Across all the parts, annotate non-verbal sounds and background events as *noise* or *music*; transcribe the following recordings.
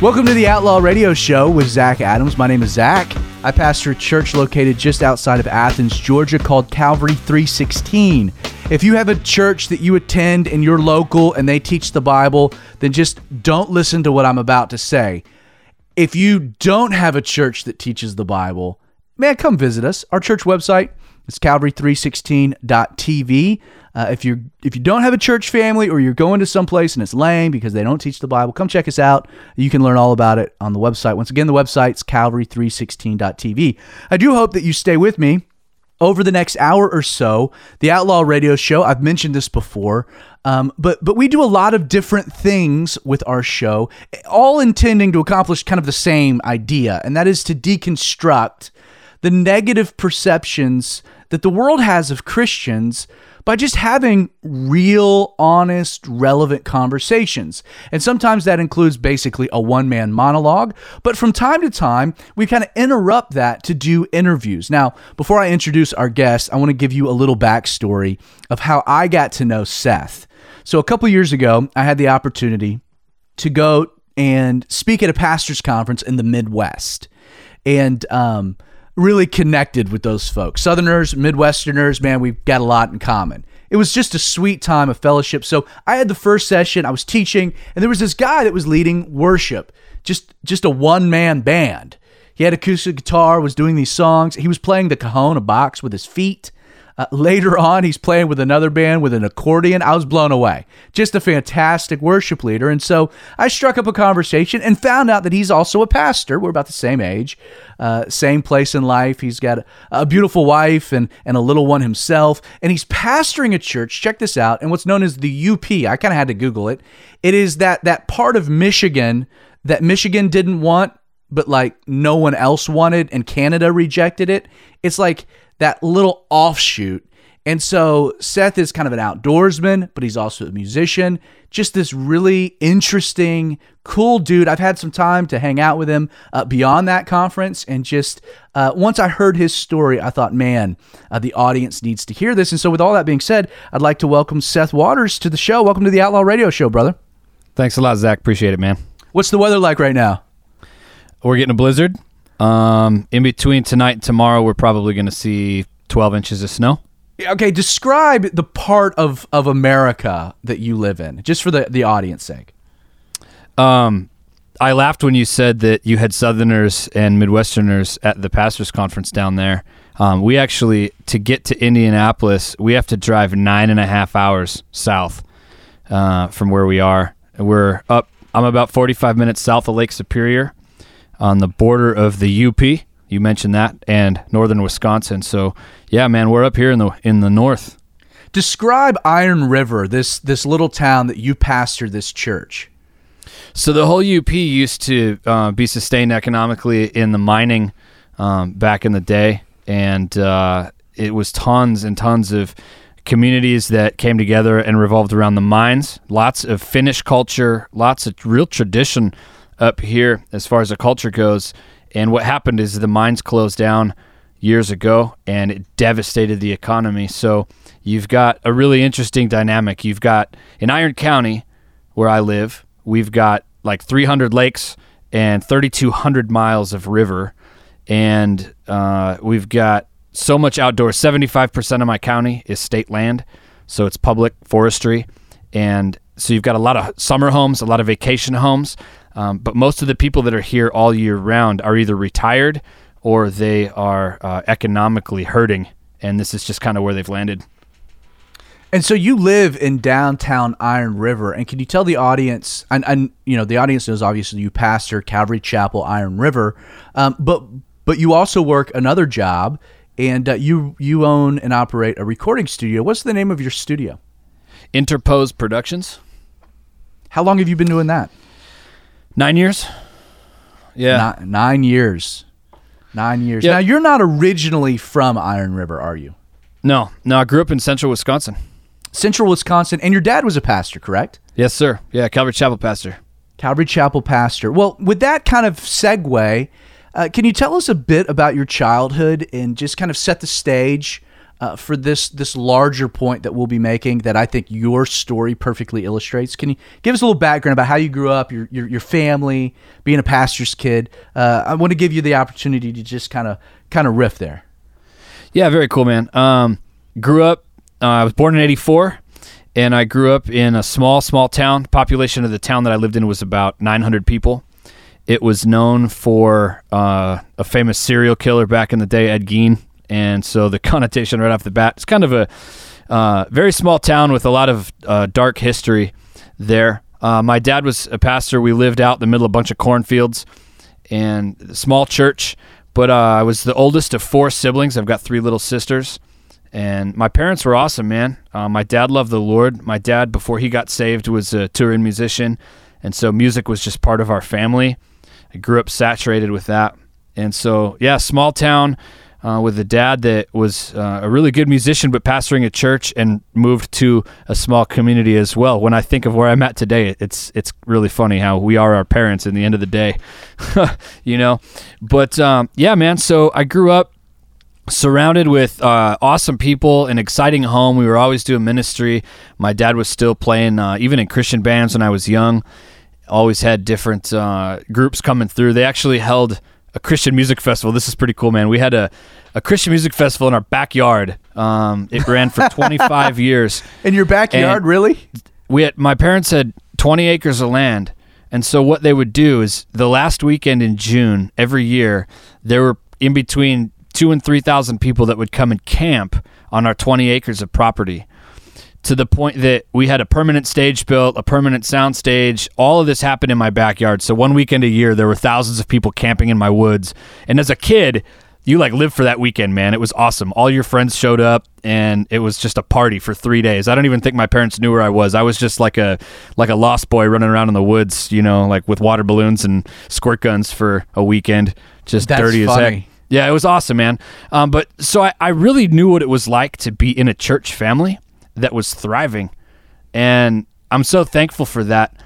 Welcome to the Outlaw Radio Show with Zach Adams. My name is Zach. I pastor a church located just outside of Athens, Georgia called Calvary 316. If you have a church that you attend and you're local and they teach the Bible, then just don't listen to what I'm about to say. If you don't have a church that teaches the Bible, man, come visit us. Our church website is calvary316.tv. Uh, if you if you don't have a church family or you're going to someplace and it's lame because they don't teach the Bible, come check us out. You can learn all about it on the website. Once again, the website's calvary316.tv. I do hope that you stay with me over the next hour or so. The Outlaw Radio Show. I've mentioned this before. Um, but but we do a lot of different things with our show, all intending to accomplish kind of the same idea, and that is to deconstruct the negative perceptions that the world has of Christians by just having real, honest, relevant conversations. And sometimes that includes basically a one man monologue, but from time to time, we kind of interrupt that to do interviews. Now, before I introduce our guest, I want to give you a little backstory of how I got to know Seth. So, a couple years ago, I had the opportunity to go and speak at a pastor's conference in the Midwest. And, um, really connected with those folks. Southerners, Midwesterners, man, we've got a lot in common. It was just a sweet time of fellowship. So I had the first session, I was teaching, and there was this guy that was leading worship, just just a one-man band. He had acoustic guitar, was doing these songs. He was playing the cajon, a box with his feet. Uh, later on, he's playing with another band with an accordion. I was blown away. Just a fantastic worship leader. And so I struck up a conversation and found out that he's also a pastor. We're about the same age, uh, same place in life. He's got a, a beautiful wife and, and a little one himself. And he's pastoring a church. Check this out. And what's known as the UP. I kind of had to Google it. It is that, that part of Michigan that Michigan didn't want, but like no one else wanted, and Canada rejected it. It's like that little offshoot. And so Seth is kind of an outdoorsman, but he's also a musician. Just this really interesting, cool dude. I've had some time to hang out with him uh, beyond that conference. And just uh, once I heard his story, I thought, man, uh, the audience needs to hear this. And so, with all that being said, I'd like to welcome Seth Waters to the show. Welcome to the Outlaw Radio Show, brother. Thanks a lot, Zach. Appreciate it, man. What's the weather like right now? We're getting a blizzard. Um, in between tonight and tomorrow, we're probably going to see 12 inches of snow. Okay, describe the part of, of America that you live in, just for the, the audience sake. Um, I laughed when you said that you had Southerners and Midwesterners at the pastors' conference down there. Um, we actually, to get to Indianapolis, we have to drive nine and a half hours south uh, from where we are. We're up. I'm about 45 minutes south of Lake Superior, on the border of the UP. You mentioned that, and northern Wisconsin. So, yeah, man, we're up here in the in the north. Describe Iron River, this this little town that you pastor this church. So the whole UP used to uh, be sustained economically in the mining um, back in the day, and uh, it was tons and tons of communities that came together and revolved around the mines. Lots of Finnish culture, lots of real tradition up here as far as the culture goes. And what happened is the mines closed down years ago and it devastated the economy. So you've got a really interesting dynamic. You've got in Iron County, where I live, we've got like 300 lakes and 3,200 miles of river. And uh, we've got so much outdoors. 75% of my county is state land. So it's public forestry. And so you've got a lot of summer homes, a lot of vacation homes. Um, but most of the people that are here all year round are either retired or they are uh, economically hurting, and this is just kind of where they've landed. And so you live in downtown Iron River, and can you tell the audience? And, and you know the audience knows obviously you pastor Calvary Chapel Iron River, um, but but you also work another job, and uh, you you own and operate a recording studio. What's the name of your studio? Interpose Productions. How long have you been doing that? Nine years. Yeah, nine, nine years. Nine years. Yep. Now you're not originally from Iron River, are you? no, no. I grew up in Central Wisconsin. Central Wisconsin, and your dad was a pastor, correct? Yes, sir. Yeah, Calvary Chapel pastor. Calvary Chapel pastor. Well, with that kind of segue, uh, can you tell us a bit about your childhood and just kind of set the stage uh, for this this larger point that we'll be making that I think your story perfectly illustrates. Can you give us a little background about how you grew up, your your, your family, being a pastor's kid? Uh, I want to give you the opportunity to just kind of kind of riff there. Yeah, very cool, man. Um, grew up. Uh, I was born in '84, and I grew up in a small, small town. Population of the town that I lived in was about 900 people. It was known for uh, a famous serial killer back in the day, Ed Gein, and so the *laughs* connotation right off the bat, it's kind of a uh, very small town with a lot of uh, dark history there. Uh, my dad was a pastor. We lived out in the middle of a bunch of cornfields and small church. But uh, I was the oldest of four siblings. I've got three little sisters. And my parents were awesome, man. Uh, my dad loved the Lord. My dad, before he got saved, was a touring musician. And so music was just part of our family. I grew up saturated with that. And so, yeah, small town uh, with a dad that was uh, a really good musician, but pastoring a church and moved to a small community as well. When I think of where I'm at today, it's it's really funny how we are our parents in the end of the day, *laughs* you know. But um, yeah, man. So I grew up surrounded with uh, awesome people, an exciting home. We were always doing ministry. My dad was still playing, uh, even in Christian bands when I was young. Always had different uh, groups coming through. They actually held a Christian music festival. This is pretty cool, man. We had a, a Christian music festival in our backyard. Um, it ran for *laughs* 25 years. In your backyard, And- really? We had my parents had 20 acres of land, and so what they would do is the last weekend in June every year there were in between two and three thousand people that would come and camp on our 20 acres of property to the point that we had a permanent stage built, a permanent sound stage. All of this happened in my backyard. So one weekend a year, there were thousands of people camping in my woods. And as a kid, you like lived for that weekend, man. It was awesome. All your friends showed up, and it was just a party for three days. I don't even think my parents knew where I was. I was just like a like a lost boy running around in the woods, you know, like with water balloons and squirt guns for a weekend, just That's dirty as funny. heck. Yeah, it was awesome, man. Um, but so I, I really knew what it was like to be in a church family that was thriving. And I'm so thankful for that.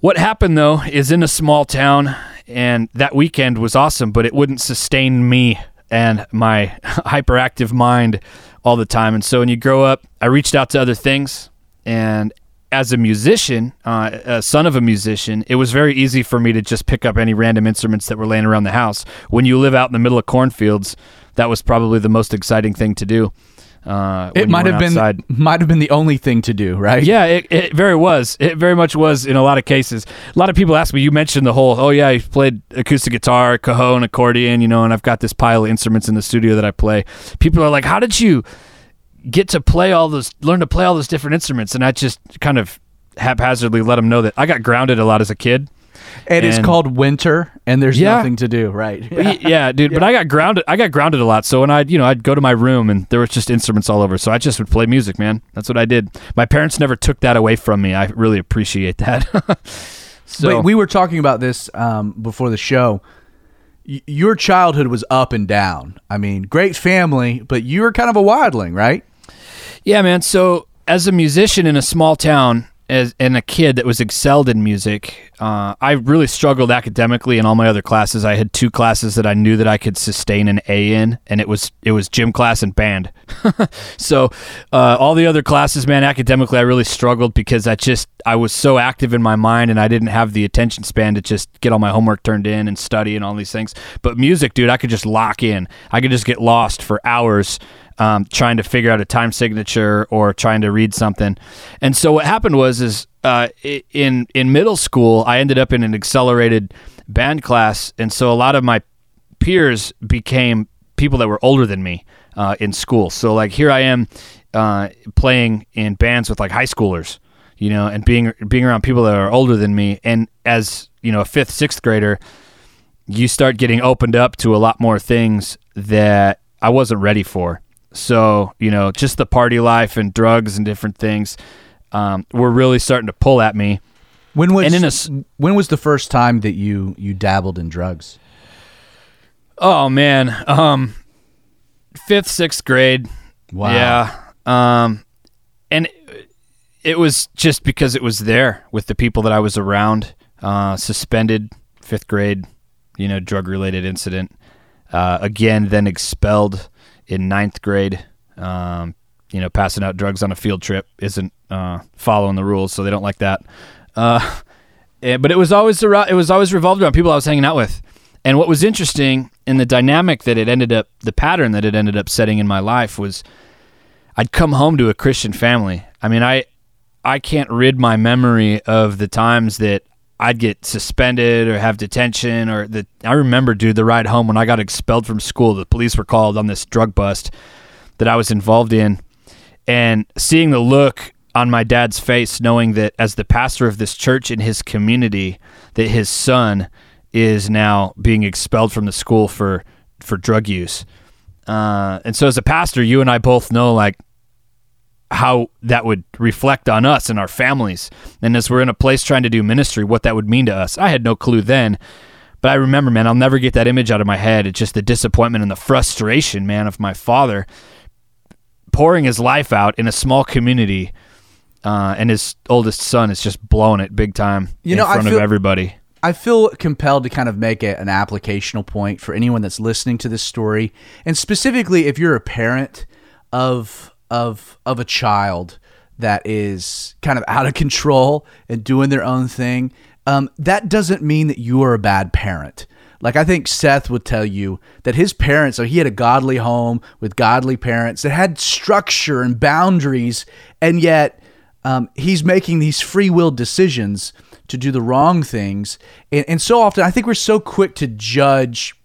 What happened though is in a small town, and that weekend was awesome, but it wouldn't sustain me and my *laughs* hyperactive mind all the time. And so when you grow up, I reached out to other things. And as a musician, uh, a son of a musician, it was very easy for me to just pick up any random instruments that were laying around the house. When you live out in the middle of cornfields, that was probably the most exciting thing to do. Uh, It might have been outside. might have been the only thing to do, right? Yeah, it, it very was. It very much was in a lot of cases. A lot of people ask me, you mentioned the whole, oh, yeah, I played acoustic guitar, cajon, accordion, you know, and I've got this pile of instruments in the studio that I play. People are like, how did you get to play all those, learn to play all those different instruments? And I just kind of haphazardly let them know that I got grounded a lot as a kid. And it's called winter, and there's Yeah. nothing to do, right? But y- yeah, dude. But I got grounded. I got grounded a lot. So when I, you know, I'd go to my room and there was just instruments all over. So I just would play music, man. That's what I did. My parents never took that away from me. I really appreciate that. *laughs* so Wait, we were talking about this um, before the show. Y- your childhood was up and down. I mean, great family, but you were kind of a wildling, right? Yeah, man. So as a musician in a small town, as and a kid that was excelled in music, uh, I really struggled academically in all my other classes. I had two classes that I knew that I could sustain an A in, and it was it was gym class and band. *laughs* so uh, all the other classes, man, academically, I really struggled because I just I was so active in my mind, and I didn't have the attention span to just get all my homework turned in and study and all these things. But music, dude, I could just lock in. I could just get lost for hours um, trying to figure out a time signature or trying to read something. And so what happened was is uh, in in middle school, I ended up in an accelerated band class, and so a lot of my peers became people that were older than me uh, in school. So like here I am uh, playing in bands with like high schoolers, you know, and being being around people that are older than me. And as you know, a fifth, sixth grader, you start getting opened up to a lot more things that I wasn't ready for. So, you know, just the party life and drugs and different things um, were really starting to pull at me. When was And in a when was the first time that you you dabbled in drugs? Oh man, um, fifth, sixth grade. Wow. Yeah. Um, and it was just because it was there with the people that I was around. Uh, suspended fifth grade, you know, drug related incident. Uh, again, then expelled in ninth grade. Um, you know, passing out drugs on a field trip isn't uh, following the rules, so they don't like that. Uh, *laughs* but it was always it was always revolved around people I was hanging out with. And what was interesting in the dynamic that it ended up, the pattern that it ended up setting in my life was, I'd come home to a Christian family. I mean, I I can't rid my memory of the times that I'd get suspended or have detention or the I remember dude the ride home when I got expelled from school the police were called on this drug bust that I was involved in. And seeing the look on my dad's face knowing that as the pastor of this church in his community that his son is now being expelled from the school for for drug use. Uh, and so as a pastor you and I both know like how that would reflect on us and our families. And as we're in a place trying to do ministry, what that would mean to us. I had no clue then. But I remember, man, I'll never get that image out of my head. It's just the disappointment and the frustration, man, of my father pouring his life out in a small community. Uh, and his oldest son is just blowing it big time you in know, front feel, of everybody. I feel compelled to kind of make a, an applicational point for anyone that's listening to this story. And specifically, if you're a parent of of of a child that is kind of out of control and doing their own thing, um, that doesn't mean that you are a bad parent. Like I think Seth would tell you that his parents, so he had a godly home with godly parents that had structure and boundaries, and yet um, he's making these free will decisions to do the wrong things. And, and so often, I think we're so quick to judge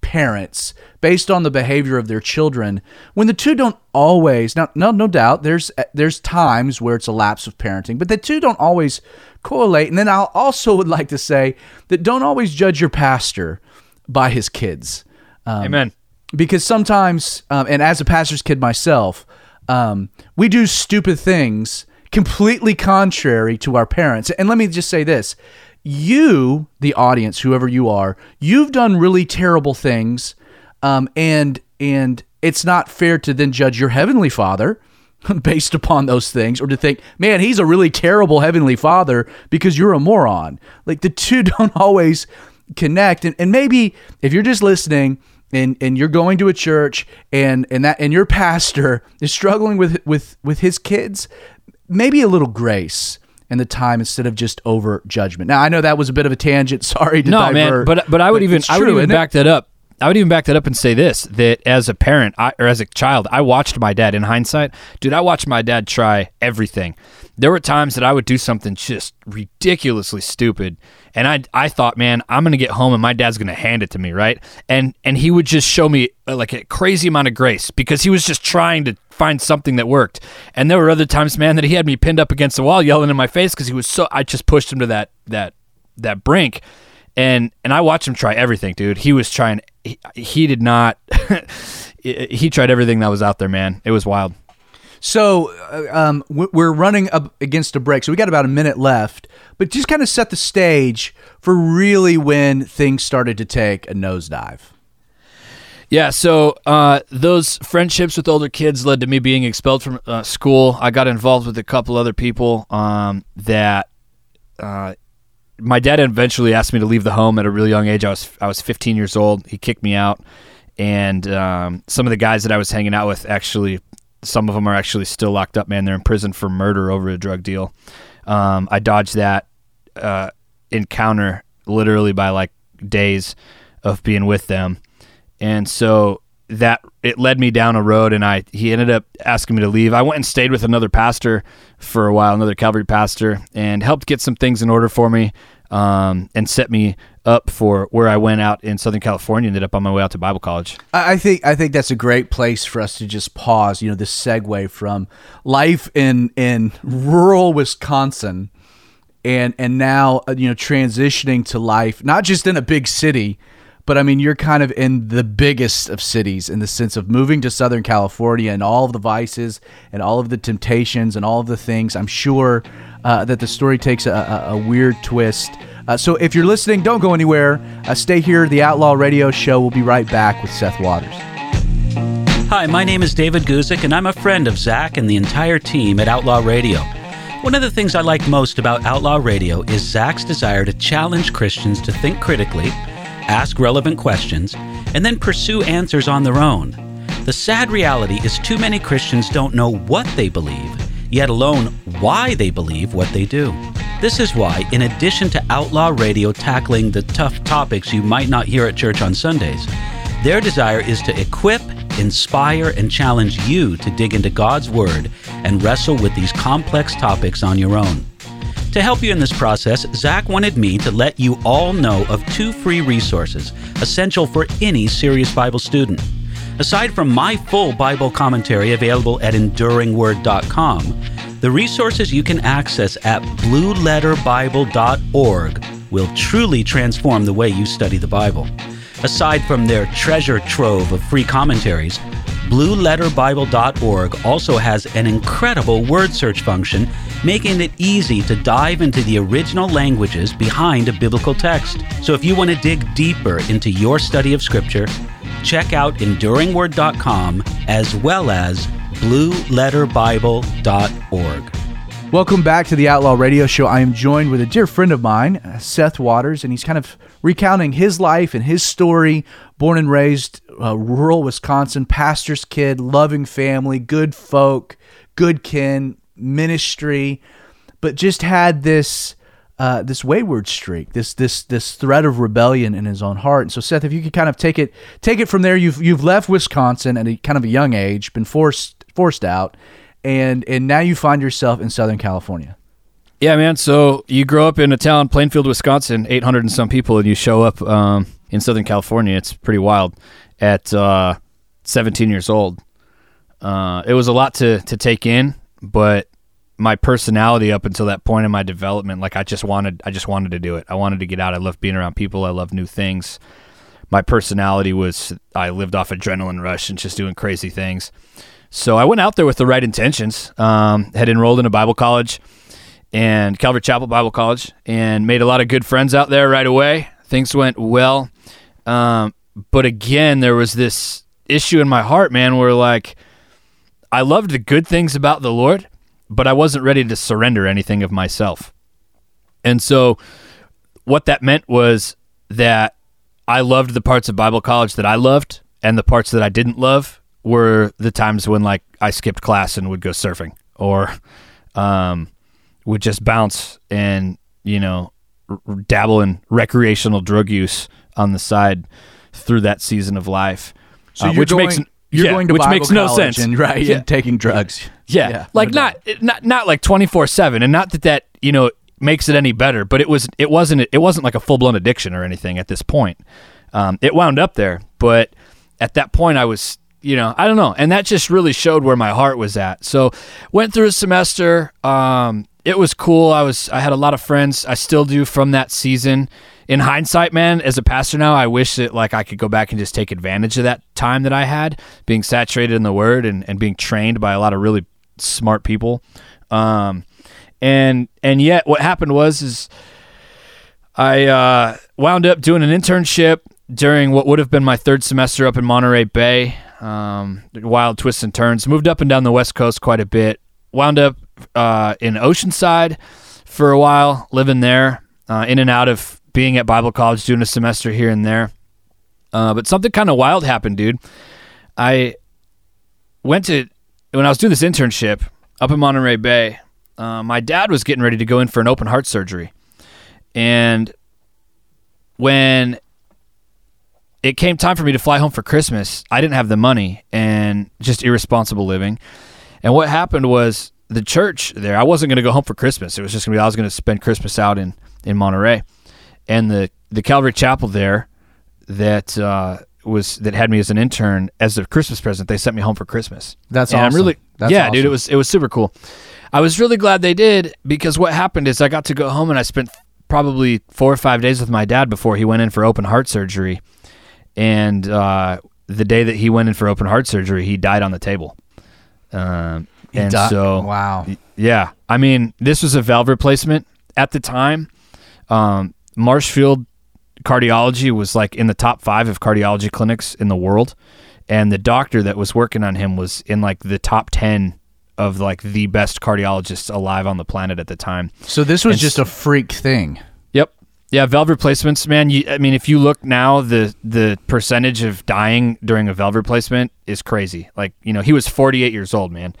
parents based on the behavior of their children when the two don't always now no no doubt there's there's times where it's a lapse of parenting but the two don't always correlate. And then I also would like to say that don't always judge your pastor by his kids. Um, amen. because sometimes um, and as a pastor's kid myself um, we do stupid things completely contrary to our parents. And let me just say this you, the audience, whoever you are, you've done really terrible things, um, and and it's not fair to then judge your heavenly Father *laughs* based upon those things, or to think, man, he's a really terrible heavenly Father because you're a moron. Like the two *laughs* don't always connect, and and maybe if you're just listening and and you're going to a church and and that and your pastor *laughs* is struggling with with with his kids maybe a little grace and the time instead of just over judgment. Now I know that was a bit of a tangent. *laughs* Sorry to no divert, man, but but I would even I would even back that up. I would even back that up and say this: that as a parent I, or as a child, I watched my dad. In hindsight, dude, I watched my dad try everything. There were times that I would do something just ridiculously stupid, and I I thought, man, I'm gonna get home and my dad's gonna hand it to me, right? And and he would just show me uh, like a crazy amount of grace because he was just trying to find something that worked. And there were other times, man, that he had me pinned up against the wall, yelling in my face because he was so. I just pushed him to that that that brink, and and I watched him try everything, dude. He was trying. He, he did not. *laughs* he tried everything that was out there, man. It was wild. So uh, um, we're running up against a break, so we got about a minute left. But just kind of set the stage for really when things started to take a nosedive. Yeah, so uh, those friendships with older kids led to me being expelled from uh, school. I got involved with a couple other people um, that uh, my dad eventually asked me to leave the home at a really young age. I was I was 15 years old. He kicked me out, and um, some of the guys that I was hanging out with actually, some of them are actually still locked up. Man, they're in prison for murder over a drug deal. Um, I dodged that uh, encounter literally by like days of being with them and so that it led me down a road and I he ended up asking me to leave. I went and stayed with another pastor for a while, another Calvary pastor, and helped get some things in order for me um, and set me up for where I went out in Southern California. Ended up on my way out to Bible college. I think I think that's a great place for us to just pause. You know, this segue from life in in rural Wisconsin, and and now uh, you know transitioning to life not just in a big city but I mean, you're kind of in the biggest of cities in the sense of moving to Southern California and all of the vices and all of the temptations and all of the things. I'm sure uh, that the story takes a, a, a weird twist. Uh, so if you're listening, don't go anywhere. Uh, stay here. The Outlaw Radio Show. We'll be right back with Seth Waters. Hi, my name is David Guzik, and I'm a friend of Zach and the entire team at Outlaw Radio. One of the things I like most about Outlaw Radio is Zach's desire to challenge Christians to think critically ask relevant questions, and then pursue answers on their own. The sad reality is too many Christians don't know what they believe, yet alone why they believe what they do. This is why, in addition to Outlaw Radio tackling the tough topics you might not hear at church on Sundays, their desire is to equip, inspire, and challenge you to dig into God's Word and wrestle with these complex topics on your own. To help you in this process, Zach wanted me to let you all know of two free resources essential for any serious Bible student. Aside from my full Bible commentary available at enduringword.com, the resources you can access at blueletterbible.org will truly transform the way you study the Bible. Aside from their treasure trove of free commentaries, BlueLetterBible.org also has an incredible word search function, making it easy to dive into the original languages behind a biblical text. So if you want to dig deeper into your study of Scripture, check out EnduringWord.com as well as BlueLetterBible.org. Welcome back to the Outlaw Radio Show. I am joined with a dear friend of mine, uh, Seth Waters, and he's kind of recounting his life and his story. Born and raised uh, rural Wisconsin, pastor's kid, loving family, good folk, good kin, ministry, but just had this uh, this wayward streak, this this this thread of rebellion in his own heart. And so, Seth, if you could kind of take it take it from there, you've you've left Wisconsin at a kind of a young age, been forced forced out, and and now you find yourself in Southern California. Yeah, man. So you grow up in a town, Plainfield, Wisconsin, 800 and some people, and you show up um, in Southern California. It's pretty wild. At uh, 17 years old, uh, it was a lot to to take in, but my personality up until that point in my development, like I just wanted, I just wanted to do it. I wanted to get out. I love being around people. I love new things. My personality was I lived off adrenaline rush and just doing crazy things. So I went out there with the right intentions. Um, had enrolled in a Bible college and Calvary Chapel Bible College, and made a lot of good friends out there right away. Things went well, um, but again, there was this issue in my heart, man, where like I loved the good things about the Lord, but I wasn't ready to surrender anything of myself. And so, what that meant was that I loved the parts of Bible college that I loved, and the parts that I didn't love were the times when like I skipped class and would go surfing, or um, would just bounce and you know r- dabble in recreational drug use on the side through that season of life. So uh, which going, makes you're yeah, going to which Bible makes no sense, and right Yeah. and taking drugs. Yeah, Yeah, like no not not not like twenty four seven, and not that that you know makes it any better, but it was it wasn't it wasn't like a full blown addiction or anything at this point. Um, it wound up there, but at that point I was you know I don't know, and that just really showed where my heart was at. So went through a semester. Um, it was cool. I was I had a lot of friends. I still do from that season. In hindsight, man, as a pastor now, I wish that like I could go back and just take advantage of that time that I had, being saturated in the Word and, and being trained by a lot of really smart people. Um, and and yet, what happened was is I uh, wound up doing an internship during what would have been my third semester up in Monterey Bay. Um, wild twists and turns. Moved up and down the West Coast quite a bit. Wound up uh, in Oceanside for a while, living there, uh, in and out of being at Bible college, doing a semester here and there. Uh, but something kind of wild happened, dude. I went to when I was doing this internship up in Monterey Bay. Uh, my dad was getting ready to go in for an open heart surgery, and when it came time for me to fly home for Christmas, I didn't have the money and just irresponsible living. And what happened was the church there, I wasn't going to go home for Christmas. It was just going to be I was going to spend Christmas out in in Monterey, and the the Calvary Chapel there that uh, was that had me as an intern as a Christmas present. They sent me home for Christmas. That's And I'm awesome. really That's yeah, dude. It was it was super cool. I was really glad they did because what happened is I got to go home and I spent probably four or five days with my dad before he went in for open heart surgery, and uh, the day that he went in for open heart surgery, he died on the table. Um, and di- so wow. yeah, I mean, this was a valve replacement at the time. Um, Marshfield Cardiology was like in the top five of cardiology clinics in the world, and the doctor that was working on him was in like the top ten of like the best cardiologists alive on the planet at the time. So this was And just a freak thing. Yeah, valve replacements, man. You, I mean, if you look now, the the percentage of dying during a valve replacement is crazy. Like, you know, he was 48 years old, man.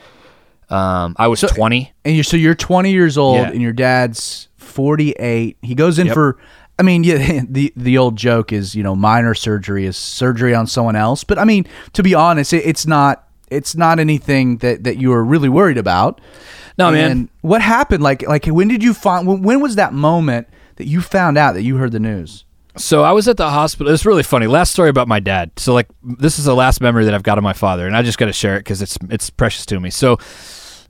Um, I was 20. And you're so you're 20 years old, Yeah. and your dad's 48. He goes in Yep. for. I mean, yeah, *laughs* the the old joke is you know minor surgery is surgery on someone else, but I mean to be honest, it, it's not it's not anything that that you were really worried about. No, man. What happened? Like like when did you find? When, when was that moment that you found out that you heard the news? So I was at the hospital. It's really funny. Last story about my dad. So like this is the last memory that I've got of my father, and I just got to share it because it's it's precious to me. So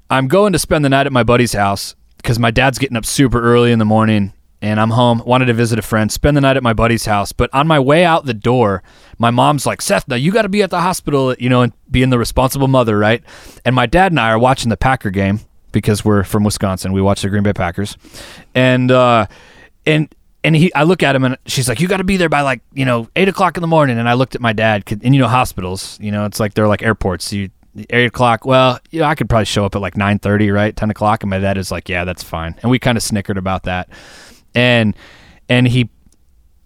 I'm going to spend the night at my buddy's house because my dad's getting up super early in the morning, and I'm home. Wanted to visit a friend, spend the night at my buddy's house. But on my way out the door, my mom's like, "Seth, now you got to be at the hospital, you know, and being the responsible mother, right?" And my dad and I are watching the Packer game because we're from Wisconsin. We watch the Green Bay Packers, and uh, and and he, I look at him and she's like, "You got to be there by like you know eight o'clock in the morning." And I looked at my dad, and you know hospitals, you know, it's like they're like airports. You eight o'clock. Well, you know, I could probably show up at like nine thirty, right, ten o'clock, and my dad is like, "Yeah, that's fine." And we kind of snickered about that, and and he,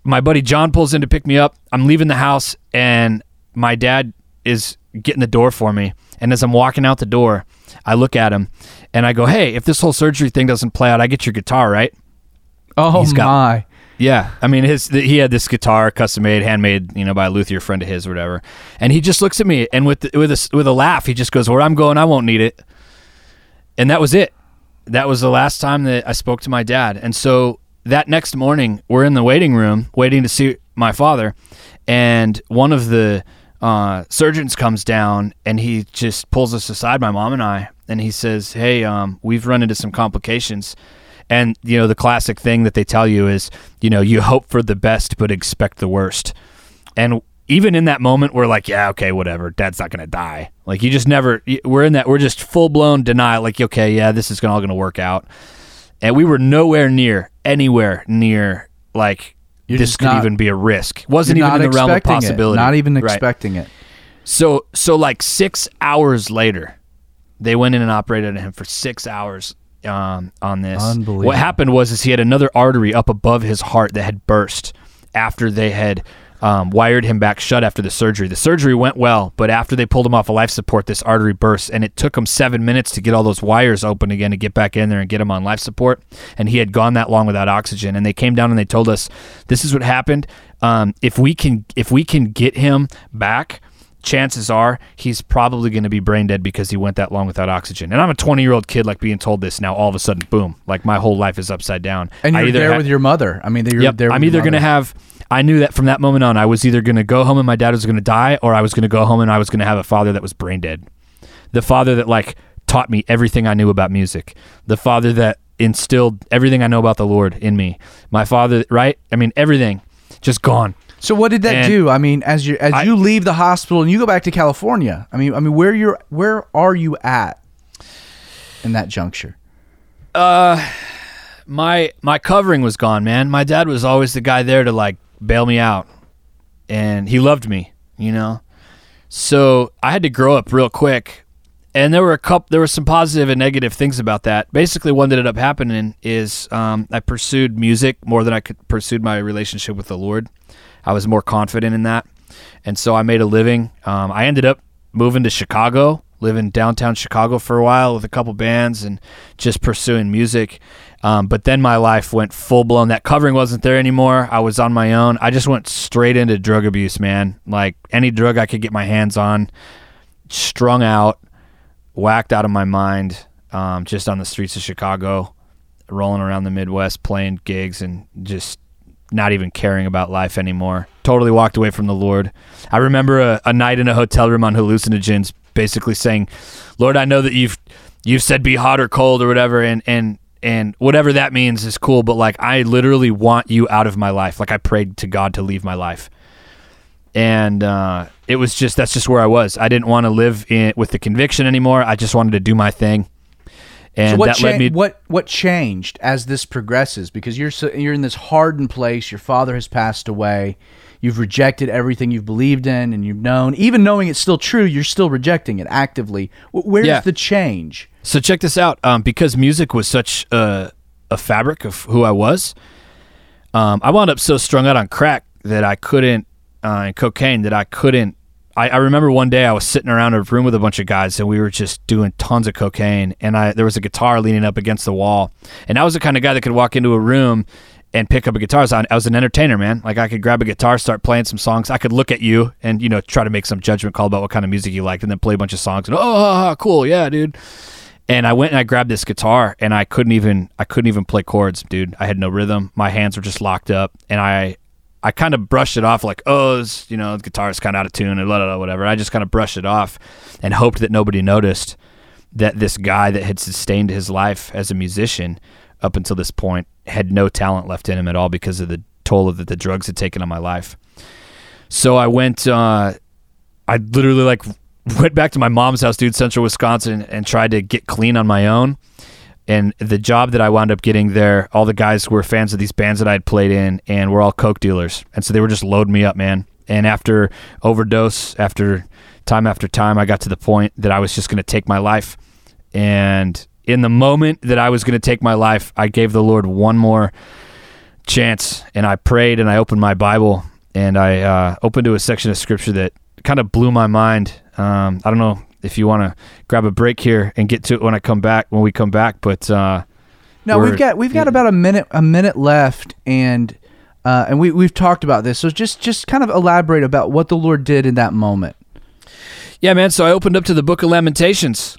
my buddy John pulls in to pick me up. I'm leaving the house, and my dad is getting the door for me. And as I'm walking out the door, I look at him, and I go, "Hey, if this whole surgery thing doesn't play out, I get your guitar, right?" Oh He's got- my! Yeah, I mean, his he had this guitar, custom made, handmade, you know, by a luthier friend of his, or whatever. And he just looks at me, and with with a with a laugh, he just goes, "Where I'm going, I won't need it." And that was it. That was the last time that I spoke to my dad. And so that next morning, we're in the waiting room waiting to see my father, and one of the uh, surgeons comes down and he just pulls us aside, my mom and I, and he says, "Hey, um, we've run into some complications." And you know the classic thing that they tell you is, you know, you hope for the best but expect the worst. And even in that moment, we're like, yeah, okay, whatever. Dad's not gonna die. Like you just never. We're in that. We're just full blown denial. Like, okay, yeah, this is all gonna work out. And we were nowhere near, anywhere near, like You're this could not- even be a risk. Wasn't even in the realm of expecting it. possibility. Not even Right. expecting it. So so like six hours later, they went in and operated on him for six hours um, on this. Unbelievable. What happened was is he had another artery up above his heart that had burst after they had um, wired him back shut after the surgery. The surgery went well, but after they pulled him off of life support, this artery burst, and it took him seven minutes to get all those wires open again to get back in there and get him on life support. And he had gone that long without oxygen. And they came down and they told us, "This is what happened. Um, if we can, if we can get him back." Chances are he's probably going to be brain dead because he went that long without oxygen. And I'm a 20 year old kid, like being told this now. All of a sudden, boom! Like my whole life is upside down. And you're there ha- with your mother. I mean, you're Yep. there. With I'm either going to have. I knew that from that moment on, I was either going to go home and my dad was going to die, or I was going to go home and I was going to have a father that was brain dead. The father that like taught me everything I knew about music. The father that instilled everything I know about the Lord in me. My father, right? I mean, everything just gone. So what did that And- do? I mean, as you as I- you leave the hospital and you go back to California, I mean, I mean, where you're, where are you at in that juncture? Uh, my my covering was gone, man. My dad was always the guy there to like bail me out, and he loved me, you know. So I had to grow up real quick, and there were a couple, there were some positive and negative things about that. Basically, one that ended up happening is um, I pursued music more than I could pursued my relationship with the Lord. I was more confident in that, and so I made a living. Um, I ended up moving to Chicago, living downtown Chicago for a while with a couple bands and just pursuing music. Um, but then my life went full blown. That covering wasn't there anymore. I was on my own. I just went straight into drug abuse, man. Like any drug I could get my hands on, strung out, whacked out of my mind, um, just on the streets of Chicago, rolling around the Midwest, playing gigs, and just not even caring about life anymore. Totally walked away from the Lord. I remember a, a night in a hotel room on hallucinogens, basically saying, "Lord, I know that you've you've said be hot or cold or whatever, and and and whatever that means is cool, but like I literally want you out of my life. Like I prayed to God to leave my life." and uh, it was just that's just where I was. I didn't want to live in with the conviction anymore. I just wanted to do my thing, and so what cha- led me. what what changed as this progresses? Because you're so, you're in this hardened place. Your father has passed away. You've rejected everything you've believed in and you've known. Even knowing it's still true, you're still rejecting it actively. Where's Yeah. the change? So check this out. Um, because music was such a, a fabric of who I was, um, I wound up so strung out on crack that I couldn't, uh, and cocaine that I couldn't. I, I remember one day I was sitting around a room with a bunch of guys and we were just doing tons of cocaine. And I there was a guitar leaning up against the wall, and I was the kind of guy that could walk into a room and pick up a guitar. So I I was an entertainer, man. Like I could grab a guitar, start playing some songs. I could look at you and you know try to make some judgment call about what kind of music you liked, and then play a bunch of songs. And oh, cool, yeah, dude. And I went and I grabbed this guitar, and I couldn't even I couldn't even play chords, dude. I had no rhythm. My hands were just locked up, and I I kind of brushed it off like, oh, it's, you know, the guitar's kind of out of tune and blah, blah, blah, whatever. I just kind of brushed it off and hoped that nobody noticed that this guy that had sustained his life as a musician up until this point had no talent left in him at all because of the toll that the drugs had taken on my life. So I went, uh, I literally like went back to my mom's house, dude, central Wisconsin, and tried to get clean on my own. And the job that I wound up getting there, all the guys were fans of these bands that I'd played in, and we're all coke dealers, and so they were just loading me up, man. And after overdose, after time after time, I got to the point that I was just going to take my life. And in the moment that I was going to take my life, I gave the Lord one more chance, and I prayed and I opened my Bible and I uh, opened to a section of Scripture that kind of blew my mind. Um, I don't know if you want to grab a break here and get to it when I come back when we come back, but uh, No, We're- we've got we've got about a minute a minute left, and uh, and we we've talked about this. So just just kind of elaborate about what the Lord did in that moment. yeah, man. So I opened up to the Book of Lamentations,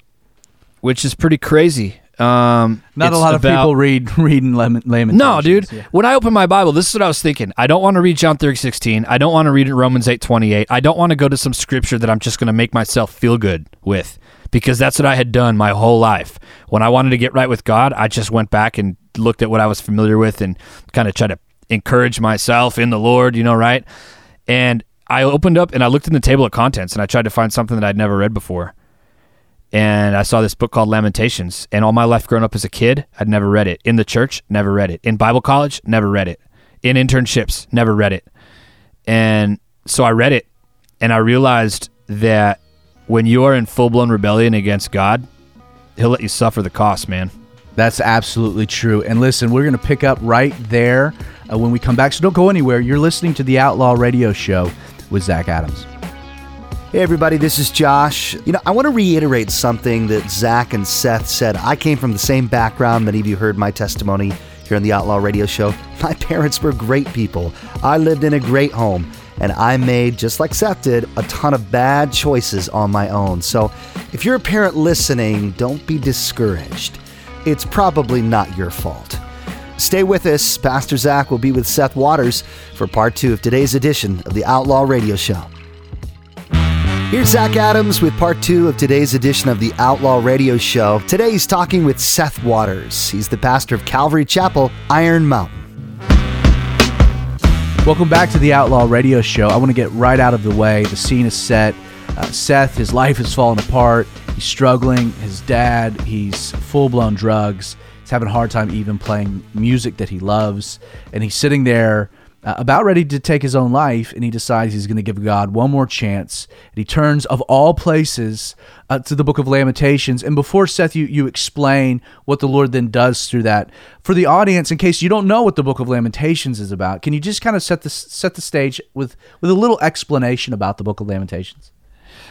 which is pretty crazy. Um, Not a lot of about- people read *laughs* reading Lam- Lamentations. No, dude. Yeah. When I opened my Bible, this is what I was thinking. I don't want to read John 3:16. I don't want to read Romans 8:28. I don't want to go to some scripture that I'm just going to make myself feel good with because that's what I had done my whole life. When I wanted to get right with God, I just went back and looked at what I was familiar with and kind of tried to encourage myself in the Lord, you know, right? And I opened up and I looked in the table of contents and I tried to find something that I'd never read before and I saw this book called Lamentations. And all my life growing up as a kid, I'd never read it. In the church, never read it. In Bible college, never read it. In internships, never read it. And so I read it, and I realized that when you are in full blown rebellion against God, He'll let you suffer the cost, man. That's absolutely true. And listen, we're going to pick up right there uh, when we come back. So don't go anywhere. You're listening to the Outlaw Radio Show with Zach Adams. Hey, everybody, this is Josh. You know, I want to reiterate something that Zach and Seth said. I came from the same background. Many of you heard my testimony here on the Outlaw Radio Show. *laughs* My parents were great people. I lived in a great home, and I made, just like Seth did, a ton of bad choices on my own. So if you're a parent listening, don't be discouraged. It's probably not your fault. Stay with us. Pastor Zach will be with Seth Waters for part two of today's edition of the Outlaw Radio Show. Here's Zach Adams with part two of today's edition of the Outlaw Radio Show. Today he's talking with Seth Waters. He's the pastor of Calvary Chapel, Iron Mountain. Welcome back to the Outlaw Radio Show. I want to get right out of the way. The scene is set. Uh, Seth, his life has fallen apart. He's struggling. His dad, he's full blown drugs. He's having a hard time even playing music that he loves. And he's sitting there uh, about ready to take his own life. And he decides he's going to give God one more chance. And he turns, of all places, uh, to the book of Lamentations. And before Seth, you, you explain what the Lord then does through that for the audience, in case you don't know what the book of Lamentations is about. Can you just kind of set the set the stage with with a little explanation about the book of Lamentations?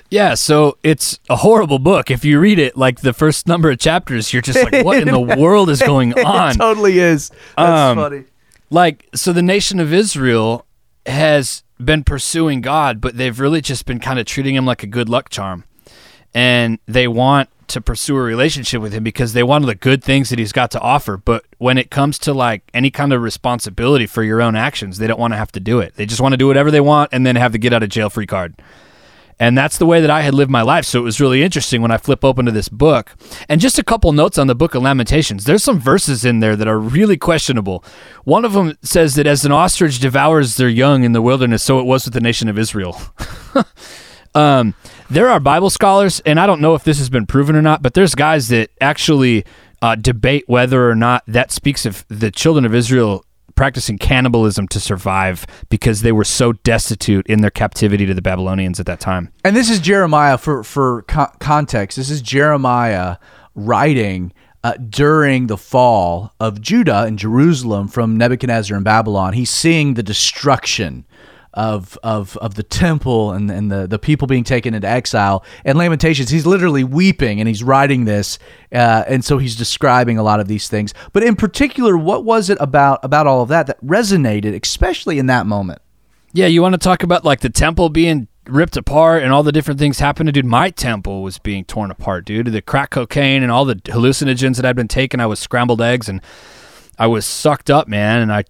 Yeah, so it's a horrible book. If you read it, like the first number of chapters, you're just like, what in the *laughs* world is going on? it totally is. That's Um, funny. Like so the nation of Israel has been pursuing God, but they've really just been kind of treating him like a good luck charm. And they want to pursue a relationship with him because they want the good things that he's got to offer. But when it comes to like any kind of responsibility for your own actions, they don't want to have to do it. They just want to do whatever they want and then have the get out of jail free card. And that's the way that I had lived my life. So it was really interesting when I flip open to this book. And just a couple notes on the book of Lamentations. There's some verses in there that are really questionable. One of them says that as an ostrich devours their young in the wilderness, so it was with the nation of Israel. *laughs* um, there are Bible scholars, and I don't know if this has been proven or not, but there's guys that actually uh, debate whether or not that speaks of the children of Israel practicing cannibalism to survive because they were so destitute in their captivity to the Babylonians at that time. And this is Jeremiah for for co- context. This is Jeremiah writing uh, during the fall of Judah and Jerusalem from Nebuchadnezzar and Babylon. He's seeing the destruction of of of the temple and, and the, the people being taken into exile. And Lamentations, he's literally weeping and he's writing this, uh, and so he's describing a lot of these things. But in particular, what was it about about all of that that resonated, especially in that moment? Yeah, you want to talk about like the temple being ripped apart and all the different things happening, dude. My temple was being torn apart, dude. The crack cocaine and all the hallucinogens that I'd been taking. I was scrambled eggs and I was sucked up, man. And I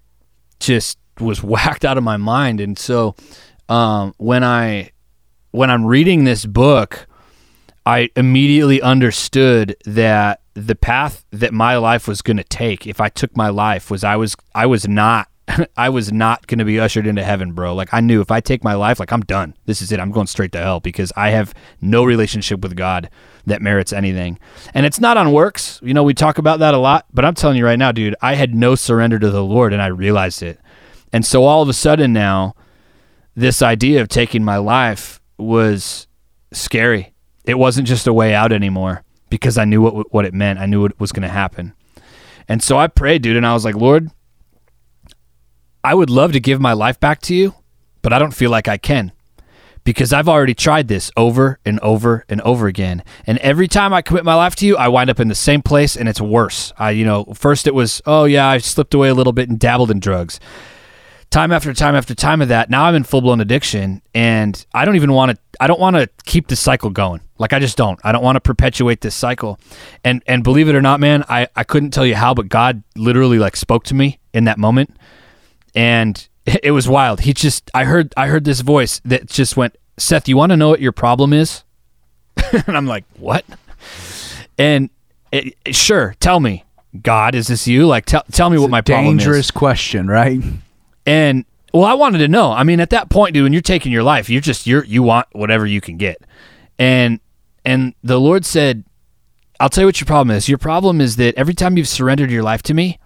just was whacked out of my mind. And so um, when I when I'm reading this book, I immediately understood that the path that my life was going to take if I took my life was I was I was not *laughs* I was not going to be ushered into heaven, bro. Like I knew if I take my life, like I'm done. This is it. I'm going straight to hell because I have no relationship with God that merits anything. And it's not on works. You know, we talk about that a lot, but I'm telling you right now, dude, I had no surrender to the Lord and I realized it. And so all of a sudden now, this idea of taking my life was scary. It wasn't just a way out anymore because I knew what what it meant. I knew what was going to happen. And so I prayed, dude, and I was like, "Lord, I would love to give my life back to you, but I don't feel like I can." Because I've already tried this over and over and over again. And every time I commit my life to you, I wind up in the same place and it's worse. I, you know, first it was, oh yeah, I slipped away a little bit and dabbled in drugs time after time after time of that. Now I'm in full blown addiction, and I don't even want to. I don't want to keep the cycle going. Like I just don't. I don't want to perpetuate this cycle. And and believe it or not, man, I I couldn't tell you how, but God literally like spoke to me in that moment, and it was wild. He just I heard I heard this voice that just went, Seth, you want to know what your problem is? *laughs* and I'm like, what? And it, sure, tell me. God, is this you? Like, tell tell me It's what my problem is. dangerous question, right? And well, I wanted to know. I mean, at that point, dude, when you're taking your life, you're just you're you want whatever you can get. And and the Lord said, I'll tell you what your problem is. Your problem is that every time you've surrendered your life to me,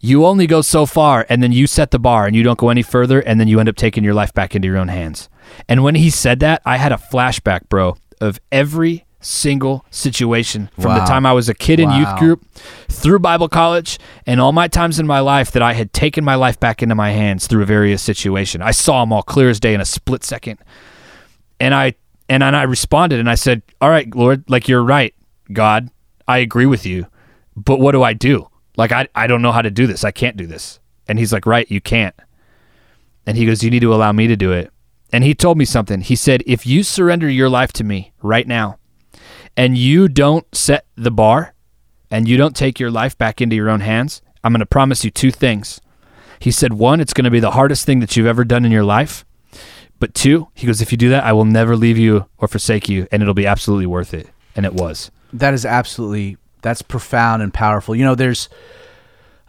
you only go so far and then you set the bar and you don't go any further and then you end up taking your life back into your own hands. And when he said that, I had a flashback, bro, of every single situation from the time I was a kid in Wow. youth group through Bible college and all my times in my life that I had taken my life back into my hands through a various situation. I saw them all clear as day in a split second. And I and I responded and I said, "All right, Lord, like you're right, God. I agree with you. But what do I do? Like I I don't know how to do this. I can't do this." And he's like, "Right, you can't." And he goes, "You need to allow me to do it." And he told me something. He said, "If you surrender your life to me right now, and you don't set the bar and you don't take your life back into your own hands, I'm going to promise you two things. He said, one, it's going to be the hardest thing that you've ever done in your life. But two, he goes, if you do that, I will never leave you or forsake you, and it'll be absolutely worth it. And it was. That is absolutely that's profound and powerful. You know, there's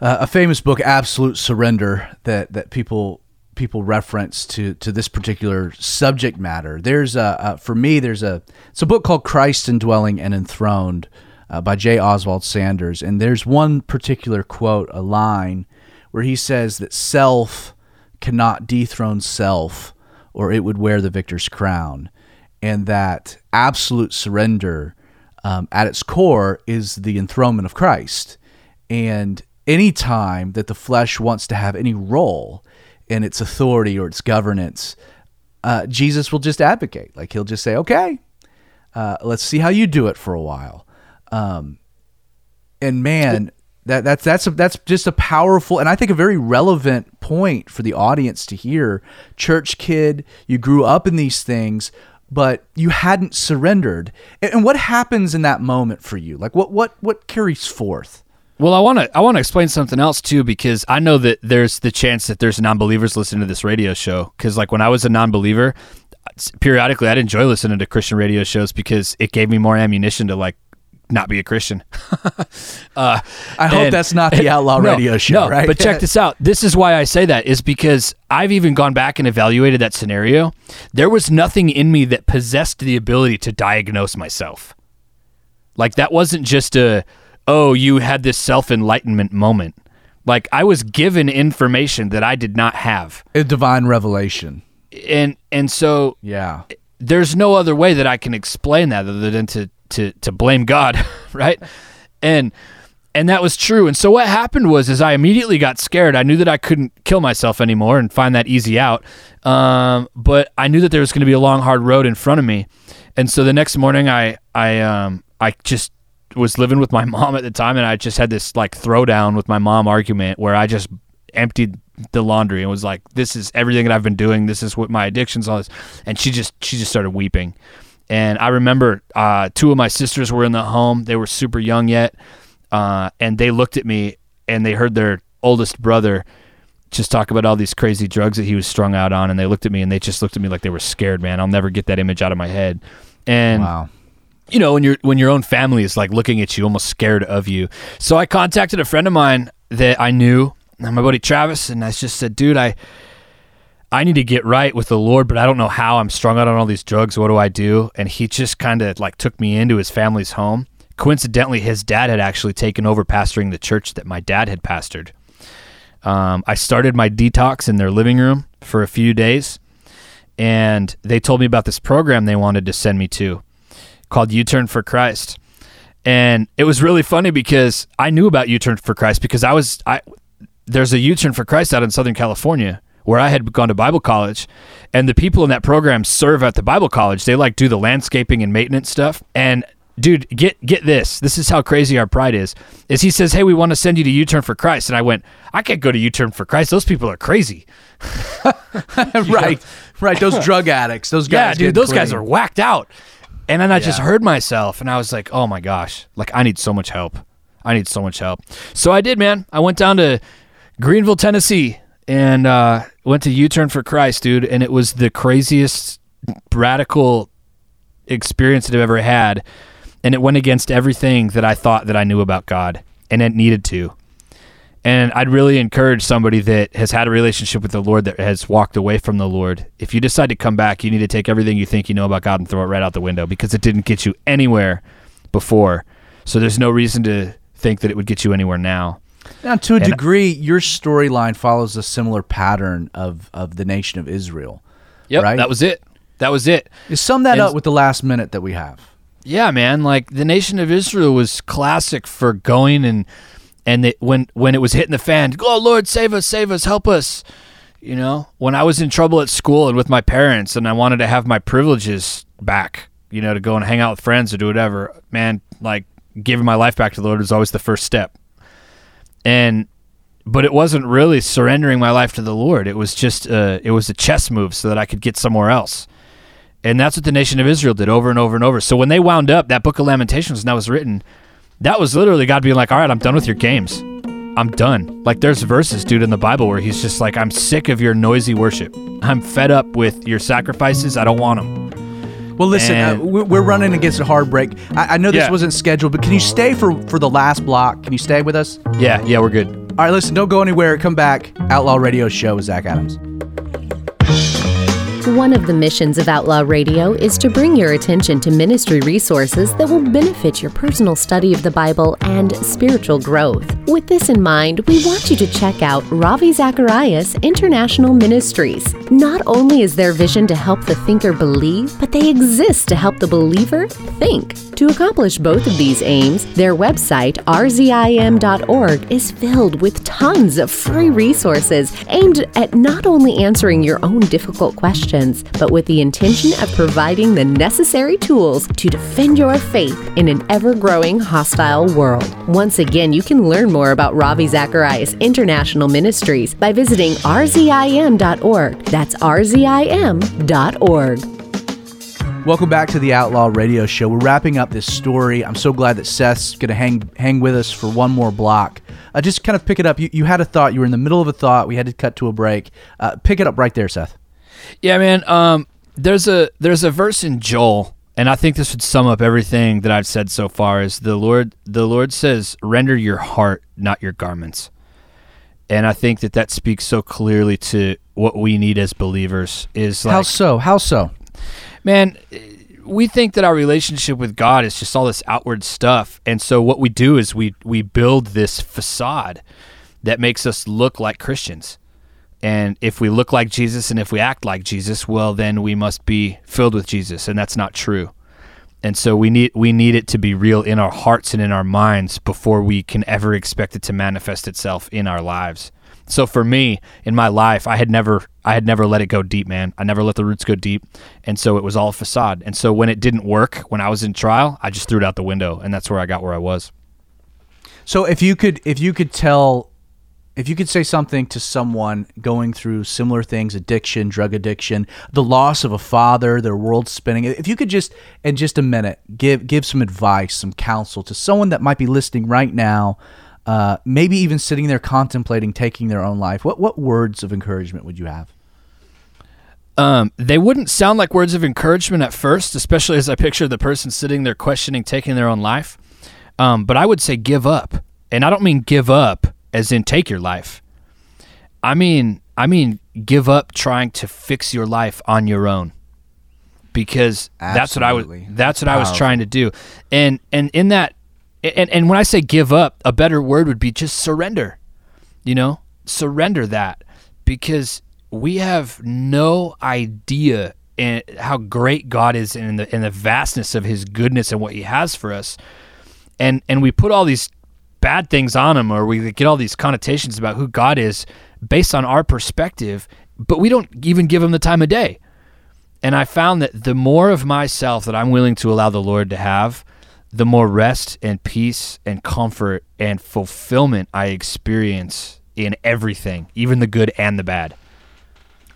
uh, a famous book, Absolute Surrender, that that people people reference to to this particular subject matter. There's a uh, for me, there's a it's a book called Christ Indwelling and Enthroned uh, by J. Oswald Sanders, and there's one particular quote, a line where he says that self cannot dethrone self, or it would wear the victor's crown, and that absolute surrender um, at its core is the enthronement of Christ. And any time that the flesh wants to have any role in its authority or its governance, uh, Jesus will just advocate. Like he'll just say, "Okay, uh, let's see how you do it for a while." Um, and man, that that's that's a, that's just a powerful and I think a very relevant point for the audience to hear. Church kid, you grew up in these things, but you hadn't surrendered. And, and what happens in that moment for you? Like what what what carries forth? Well, I want to I want to explain something else too because I know that there's the chance that there's non-believers listening to this radio show cuz like when I was a non-believer periodically I'd enjoy listening to Christian radio shows because it gave me more ammunition to like not be a Christian. *laughs* uh, I hope and- that's not the *laughs* outlaw no, radio show, no, right? But check *laughs* this out. This is why I say that is because I've even gone back and evaluated that scenario. There was nothing in me that possessed the ability to diagnose myself. Like that wasn't just a oh, you had this self-enlightenment moment. Like I was given information that I did not have. a divine revelation. And and so Yeah. there's no other way that I can explain that other than to to to blame God, *laughs* right? And and that was true. And so what happened was, is I immediately got scared. I knew that I couldn't kill myself anymore and find that easy out. Um, but I knew that there was going to be a long, hard road in front of me. And so the next morning, I, I, um, I just was living with my *laughs* mom at the time, and I just had this like throwdown with my mom argument where I just emptied the laundry and was like, "This is everything that I've been doing. This is what my addictions all this." And she just she just started weeping. And I remember uh, two of my sisters were in the home. They were super young yet uh, and they looked at me and they heard their oldest brother just talk about all these crazy drugs that he was strung out on, and they looked at me and they just looked at me like they were scared. Man, I'll never get that image out of my head. And Wow. You know when your when your own family is like looking at you, almost scared of you. So I contacted a friend of mine that I knew, my buddy Travis, and I just said, dude, I. I need to get right with the Lord, but I don't know how. I'm strung out on all these drugs. What do I do? And he just kind of like took me into his family's home coincidentally, his dad had actually taken over pastoring the church that my dad had pastored. Um, I started my detox in their living room for a few days, and they told me about this program they wanted to send me to called U Turn for Christ. And it was really funny because I knew about U Turn for Christ because I was I there's a U Turn for Christ out in Southern California where I had gone to Bible college, and the people in that program serve at the Bible college. They like do the landscaping and maintenance stuff. And dude, get get this. This is how crazy our pride is. Is he says, "Hey, we want to send you to U-turn for Christ," and I went, "I can't go to U-turn for Christ. Those people are crazy." *laughs* right, *laughs* right. Those drug addicts, those guys. Yeah, dude, those guys are whacked out. And then I just heard myself, and I was like, "Oh my gosh! Like I need so much help. I need so much help." So I did, man. I went down to Greenville, Tennessee, and uh, went to U-turn for Christ, dude. And it was the craziest radical experience that I've ever had, and it went against everything that I thought that I knew about God, and it needed to. And I'd really encourage somebody that has had a relationship with the Lord that has walked away from the Lord. If you decide to come back, you need to take everything you think you know about God and throw it right out the window because it didn't get you anywhere before. So there's no reason to think that it would get you anywhere now. Now, to a And- degree, your storyline follows a similar pattern of, of the nation of Israel. Yep, Right? that was it. That was it. You sum that And- up with the last minute that we have. Yeah, man. Like the nation of Israel was classic for going and and it, when when it was hitting the fan, oh Lord, save us, save us, help us. You know, when I was in trouble at school and with my parents, and I wanted to have my privileges back, you know, to go and hang out with friends or do whatever, man, like giving my life back to the Lord was always the first step. And but it wasn't really surrendering my life to the Lord. It was just uh, it was a chess move so that I could get somewhere else. And that's what the nation of Israel did over and over and over. So when they wound up, that book of Lamentations, and that was written, that was literally God being like, all right, I'm done with your games. I'm done. Like there's verses, dude, in the Bible where he's just like, I'm sick of your noisy worship. I'm fed up with your sacrifices. I don't want them. Well, listen, uh, And- we- we're running against a hard break. I, I know this Yeah. wasn't scheduled, but can you stay for, for the last block? Can you stay with us? Yeah, yeah, we're good. All right, listen, don't go anywhere. Come back. Outlaw Radio Show with Zach Adams. One of the missions of Outlaw Radio is to bring your attention to ministry resources that will benefit your personal study of the Bible and spiritual growth. With this in mind, we want you to check out Ravi Zacharias International Ministries. Not only is their vision to help the thinker believe, but they exist to help the believer think. To accomplish both of these aims, their website, rzim.org, is filled with tons of free resources aimed at not only answering your own difficult questions, but with the intention of providing the necessary tools to defend your faith in an ever growing hostile world. Once again, you can learn more about Ravi Zacharias International Ministries by visiting rzim.org. That's rzim.org. Welcome back to the Outlaw Radio Show. We're wrapping up this story. I'm so glad that Seth's going to hang hang with us for one more block. Uh, just kind of pick it up. You, you had a thought. You were in the middle of a thought. We had to cut to a break. Uh, pick it up right there, Seth. Yeah, man. Um, there's a there's a verse in Joel, and I think this would sum up everything that I've said so far. Is the Lord the Lord says, "Render your heart, not your garments," and I think that that speaks so clearly to what we need as believers. Is like, How so? How so? man, we think that our relationship with God is just all this outward stuff, and so what we do is we we build this facade that makes us look like Christians. And if we look like Jesus and if we act like Jesus, well, then we must be filled with Jesus, and that's not true. and so we need we need it to be real in our hearts and in our minds before we can ever expect it to manifest itself in our lives. So for me, in my life, I had never I had never let it go deep, man. I never let the roots go deep, and so it was all facade. And so when it didn't work, when I was in trial, I just threw it out the window, and that's where I got where I was. So if you could if you could tell if you could say something to someone going through similar things, addiction, drug addiction, the loss of a father, their world spinning, if you could just in just a minute give give some advice, some counsel to someone that might be listening right now, uh, maybe even sitting there contemplating taking their own life, what what words of encouragement would you have? Um, they wouldn't sound like words of encouragement at first, especially as I picture the person sitting there questioning taking their own life. Um, but I would say give up, and I don't mean give up as in take your life. I mean, I mean give up trying to fix your life on your own. Because that's what I was Absolutely. that's what I was trying to do. And and in that and and when I say give up, a better word would be just surrender. You know? Surrender that because we have no idea and how great God is in the in the vastness of his goodness and what he has for us and and we put all these bad things on him or we get all these connotations about who God is based on our perspective but we don't even give him the time of day and I found that the more of myself that I'm willing to allow the Lord to have the more rest and peace and comfort and fulfillment I experience in everything even the good and the bad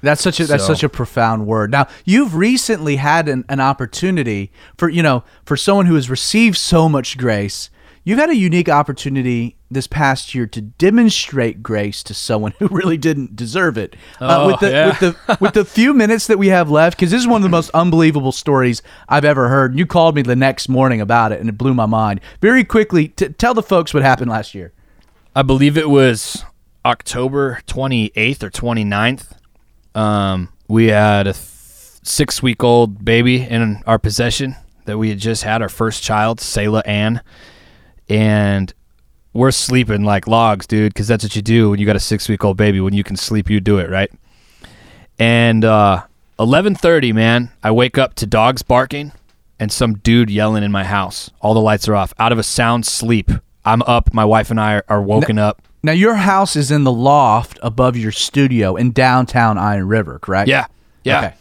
That's such a that's such a profound word. Now, you've recently had an, an opportunity for you know for someone who has received so much grace. You've had a unique opportunity this past year to demonstrate grace to someone who *laughs* really didn't deserve it. Uh, Oh, with the yeah. with the *laughs* with the few minutes that we have left, because this is one of the most unbelievable stories I've ever heard. You called me the next morning about it, and it blew my mind. Very quickly, t- tell the folks what happened last year. I believe it was October 28th or 29th. Um, we had a th- six week old baby in our possession that we had just had, our first child, Selah Ann. And we're sleeping like logs, dude, because that's what you do when you got a six week old baby. When you can sleep, you do it, right? And uh, 11:30, man, I wake up to dogs barking and some dude yelling in my house. All the lights are off. Out of a sound sleep, I'm up. My wife and I are, are woken up. Now, your house is in the loft above your studio in downtown Iron River, correct? Yeah, yeah. Okay.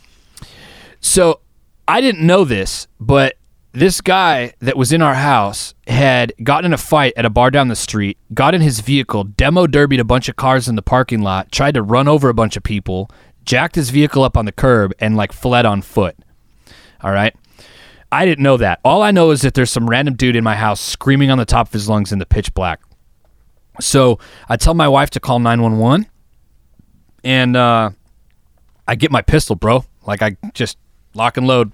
So I didn't know this, but this guy that was in our house had gotten in a fight at a bar down the street, got in his vehicle, demo derbied a bunch of cars in the parking lot, tried to run over a bunch of people, jacked his vehicle up on the curb, and like fled on foot. All right. I didn't know that. All I know is that there's some random dude in my house screaming on the top of his lungs in the pitch black. So I tell my wife to call 911 and uh, I get my pistol, bro. Like I just lock and load,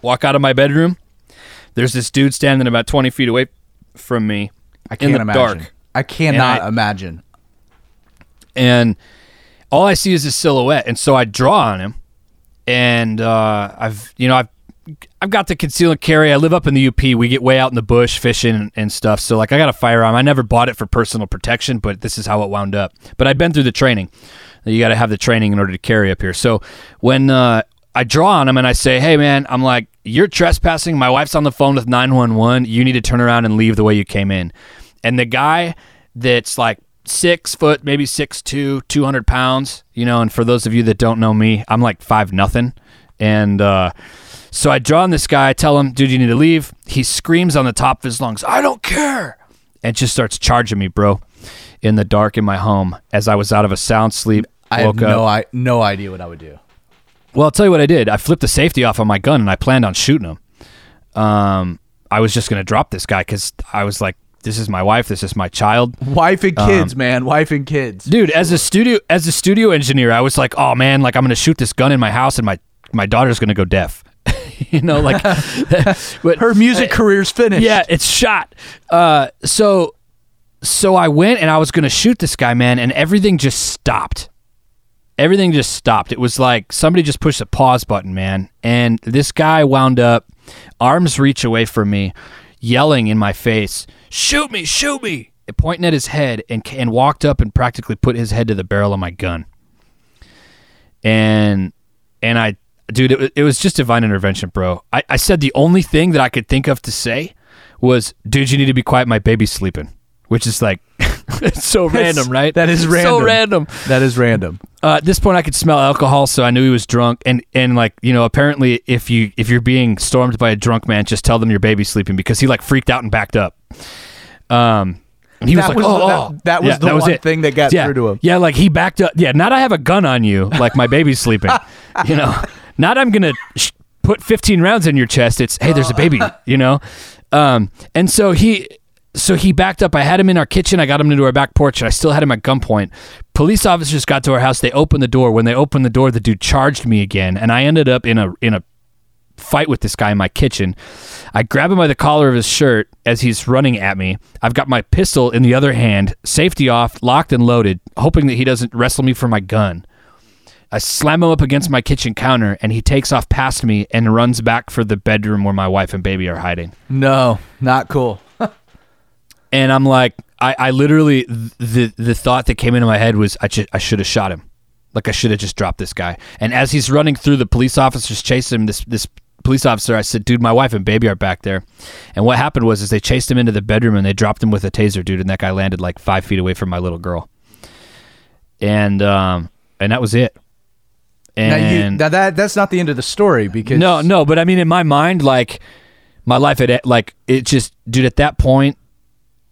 walk out of my bedroom. There's this dude standing about 20 feet away from me I can't in the imagine. dark. I cannot I- imagine. and all I see is his silhouette, and so I draw on him, and uh, I've you know I've I've got the conceal and carry. I live up in the UP. We get way out in the bush fishing and, and stuff. So like I got a firearm. I never bought it for personal protection, but this is how it wound up. But I've been through the training. You got to have the training in order to carry up here. So when uh, I draw on him and I say, "Hey man," I'm like, "You're trespassing. My wife's on the phone with 911. You need to turn around and leave the way you came in." And the guy that's like six foot, maybe six two, 200 pounds, you know, and for those of you that don't know me, I'm like five nothing. And uh, so I draw on this guy, I tell him, dude, you need to leave. He screams on the top of his lungs, I don't care. And just starts charging me, bro, in the dark in my home as I was out of a sound sleep. I have woke up. no, I, no idea what I would do. Well, I'll tell you what I did. I flipped the safety off on my gun and I planned on shooting him. Um, I was just going to drop this guy because I was like, this is my wife. This is my child. Wife and kids, Um, man. Wife and kids. dude as a studio as a studio engineer i was like oh man like i'm gonna shoot this gun in my house and my my daughter's gonna go deaf *laughs* you know like *laughs* but Her music career's finished. yeah it's shot uh so so i went and i was gonna shoot this guy man and everything just stopped everything just stopped it was like somebody just pushed a pause button man and this guy wound up arms reach away from me yelling in my face shoot me shoot me pointing at his head and, and walked up and practically put his head to the barrel of my gun and and i dude, it, it was just divine intervention, bro. I, I said the only thing that I could think of to say was, dude, you need to be quiet. My baby's sleeping, which is like, *laughs* it's so random, right? that is random. So random. That is random. Uh, at this point, I could smell alcohol, so I knew he was drunk. And and like you know, apparently, if you if you're being stormed by a drunk man, just tell them your baby's sleeping because he like freaked out and backed up. Um, he That was like, was oh, the- oh." that- that was the one it. thing that got yeah. through to him. Yeah, like he backed up. Yeah, not I have a gun on you, like my baby's sleeping. you know, *laughs* not I'm gonna sh- put 15 rounds in your chest. It's hey, there's a baby. *laughs* You know, um, and so he. So he backed up. I had him in our kitchen. I got him into our back porch, and I still had him at gunpoint. Police officers got to our house. They opened the door. When they opened the door, the dude charged me again, and I ended up in a in a fight with this guy in my kitchen. I grab him by the collar of his shirt as he's running at me. I've got my pistol in the other hand, safety off, locked and loaded, hoping that he doesn't wrestle me for my gun. I slam him up against my kitchen counter, and he takes off past me and runs back for the bedroom where my wife and baby are hiding. No, not cool. And I'm like, I, I literally the the thought that came into my head was I, ju- I should have shot him, like I should have just dropped this guy. And as he's running through, the police officers chasing him. This this police officer, I said, dude, my wife and baby are back there. And what happened was is they chased him into the bedroom and they dropped him with a taser, dude. And that guy landed like five feet away from my little girl. And um and that was it. Now, you, And now that that's not the end of the story because no, no, but I mean, in my mind, like my life had like it just, dude. At that point,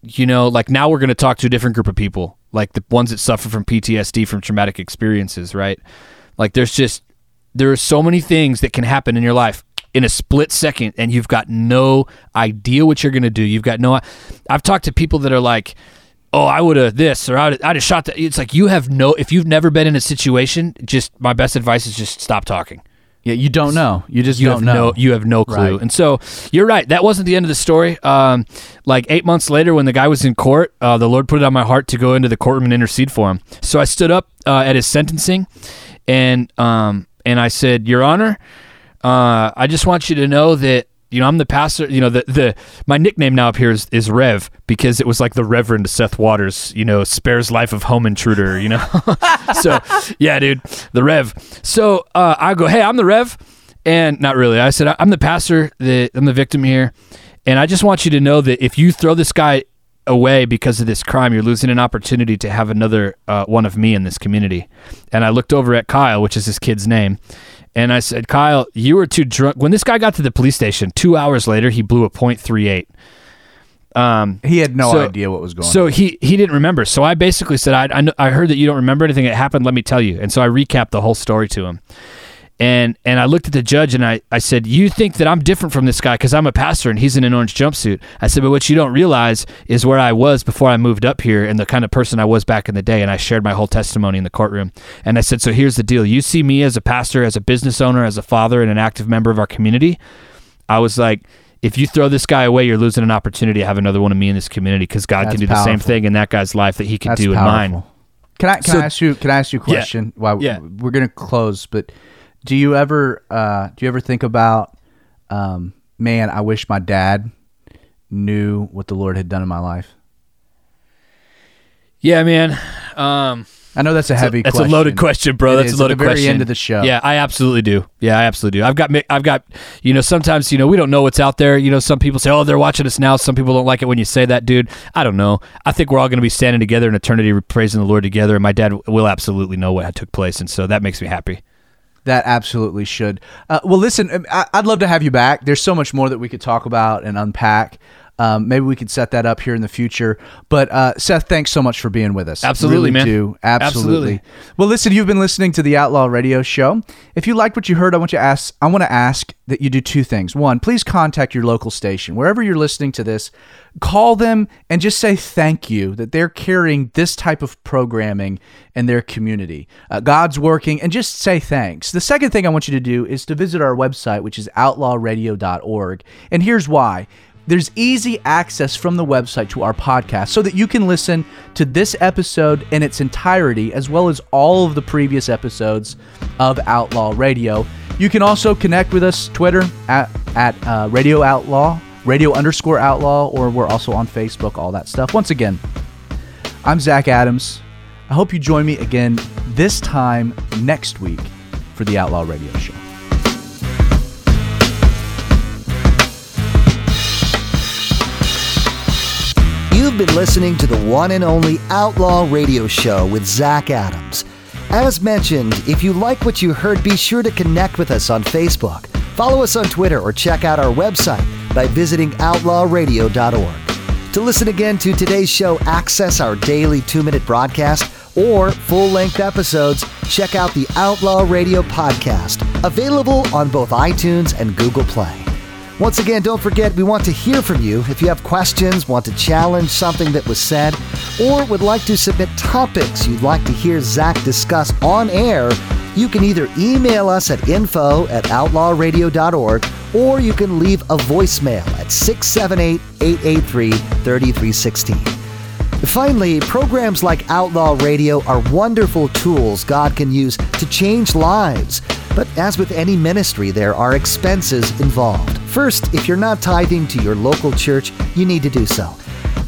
you know, like now we're gonna talk to a different group of people, like the ones that suffer from PTSD from traumatic experiences, right? Like there's just there are so many things that can happen in your life in a split second, and you've got no idea what you're gonna do. You've got no. I've talked to people that are like. Oh, I would have this, or I'd, I'd have shot that. It's like you have no. If you've never been in a situation, just my best advice is just stop talking Yeah, you don't know. You just you don't know. no you have no clue Right. and so you're right that wasn't the end of the story um, like eight months later when the guy was in court uh, the lord put it on my heart to go into the courtroom and intercede for him so i stood up uh, at his sentencing and um, and i said your honor uh, i just want you to know that you know i'm the pastor you know the, the my nickname now up here is, is rev because it was like the reverend seth waters you know spares life of home intruder you know? *laughs* So yeah dude the rev. So uh, i go hey i'm the rev. And not really. I said i'm the pastor the, i'm the victim here. And i just want you to know that if you throw this guy away because of this crime you're losing an opportunity to have another uh, one of me in this community. And i looked over at kyle which is his kid's name and i said kyle you were too drunk when this guy got to the police station two hours later he blew a .38 um, He had no So- idea what was going so on. he he didn't remember. So I basically said, I, I, I heard that you don't remember anything that happened. Let me tell you. And so I recapped the whole story to him. And and I looked at the judge and I, I said, You think that I'm different from this guy because I'm a pastor and he's in an orange jumpsuit. I said, But what you don't realize is where I was before I moved up here and the kind of person I was back in the day. And I shared my whole testimony in the courtroom. And I said, So here's the deal. You see me as a pastor, as a business owner, as a father, and an active member of our community. I was like, if you throw this guy away, you're losing an opportunity to have another one of me in this community because God That's can do the same thing in that guy's life that he can That's do in mine. Can I can So- I ask you can I ask you a question? While Yeah. we're gonna close, but do you ever uh, do you ever think about um, man? I wish my dad knew what the Lord had done in my life. Yeah, man. Um, I know that's a heavy. Question. That's a loaded question, bro. It that's is a at loaded the very question. end of the show. Yeah, I absolutely do. Yeah, I absolutely do. I've got, I've got, you know, sometimes, you know, we don't know what's out there. You know, some people say, oh, they're watching us now. Some people don't like it when you say that, dude. I don't know. I think we're all going to be standing together in eternity, praising the Lord together. And my dad will absolutely know what took place, and so that makes me happy. That absolutely should. Uh, well, listen, um, I'd love to have you back. There's so much more that we could talk about and unpack. Um, maybe we could set that up here in the future. But uh, Seth, thanks so much for being with us. Absolutely, really man. Do absolutely. Absolutely. Well, listen, you've been listening to the Outlaw Radio Show. If you liked what you heard, I want you to ask. I want to ask that you do two things. One, please contact your local station wherever you're listening to this. Call them and just say thank you that they're carrying this type of programming in their community. Uh, God's working, and just say thanks. The second thing I want you to do is to visit our website, which is outlawradio.org. And here's why. There's easy access from the website to our podcast so that you can listen to this episode in its entirety, as well as all of the previous episodes of Outlaw Radio. You can also connect with us Twitter at, at uh, Radio Outlaw, Radio underscore Outlaw, or we're also on Facebook, all that stuff. Once again, I'm Zach Adams. I hope you join me again this time next week for the Outlaw Radio Show. You've been listening to the one and only Outlaw Radio Show with Zach Adams. As mentioned, if you like what you heard, be sure to connect with us on Facebook, follow us on Twitter, or check out our website by visiting outlawradio.org. To listen again to today's show, access our daily two minute broadcast or full length episodes, check out the Outlaw Radio podcast, available on both iTunes and Google Play. Once again, don't forget we want to hear from you. If you have questions, want to challenge something that was said, or would like to submit topics you'd like to hear Zach discuss on air, you can either email us at info at outlawradio.org or you can leave a voicemail at 678 883 3316. Finally, programs like Outlaw Radio are wonderful tools God can use to change lives. But as with any ministry, there are expenses involved. First, if you're not tithing to your local church, you need to do so.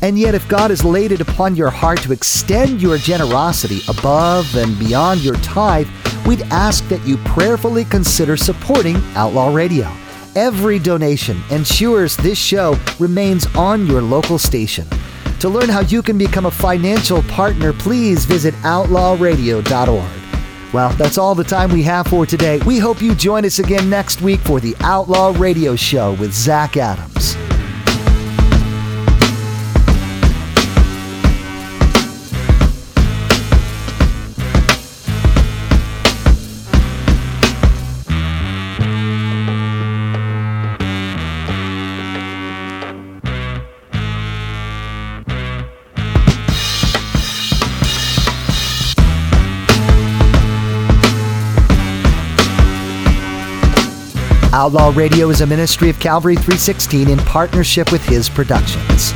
And yet, if God has laid it upon your heart to extend your generosity above and beyond your tithe, we'd ask that you prayerfully consider supporting Outlaw Radio. Every donation ensures this show remains on your local station. To learn how you can become a financial partner, please visit outlawradio.org. Well, that's all the time we have for today. We hope you join us again next week for the Outlaw Radio Show with Zach Adams. Outlaw Radio is a ministry of Calvary 316 in partnership with his productions.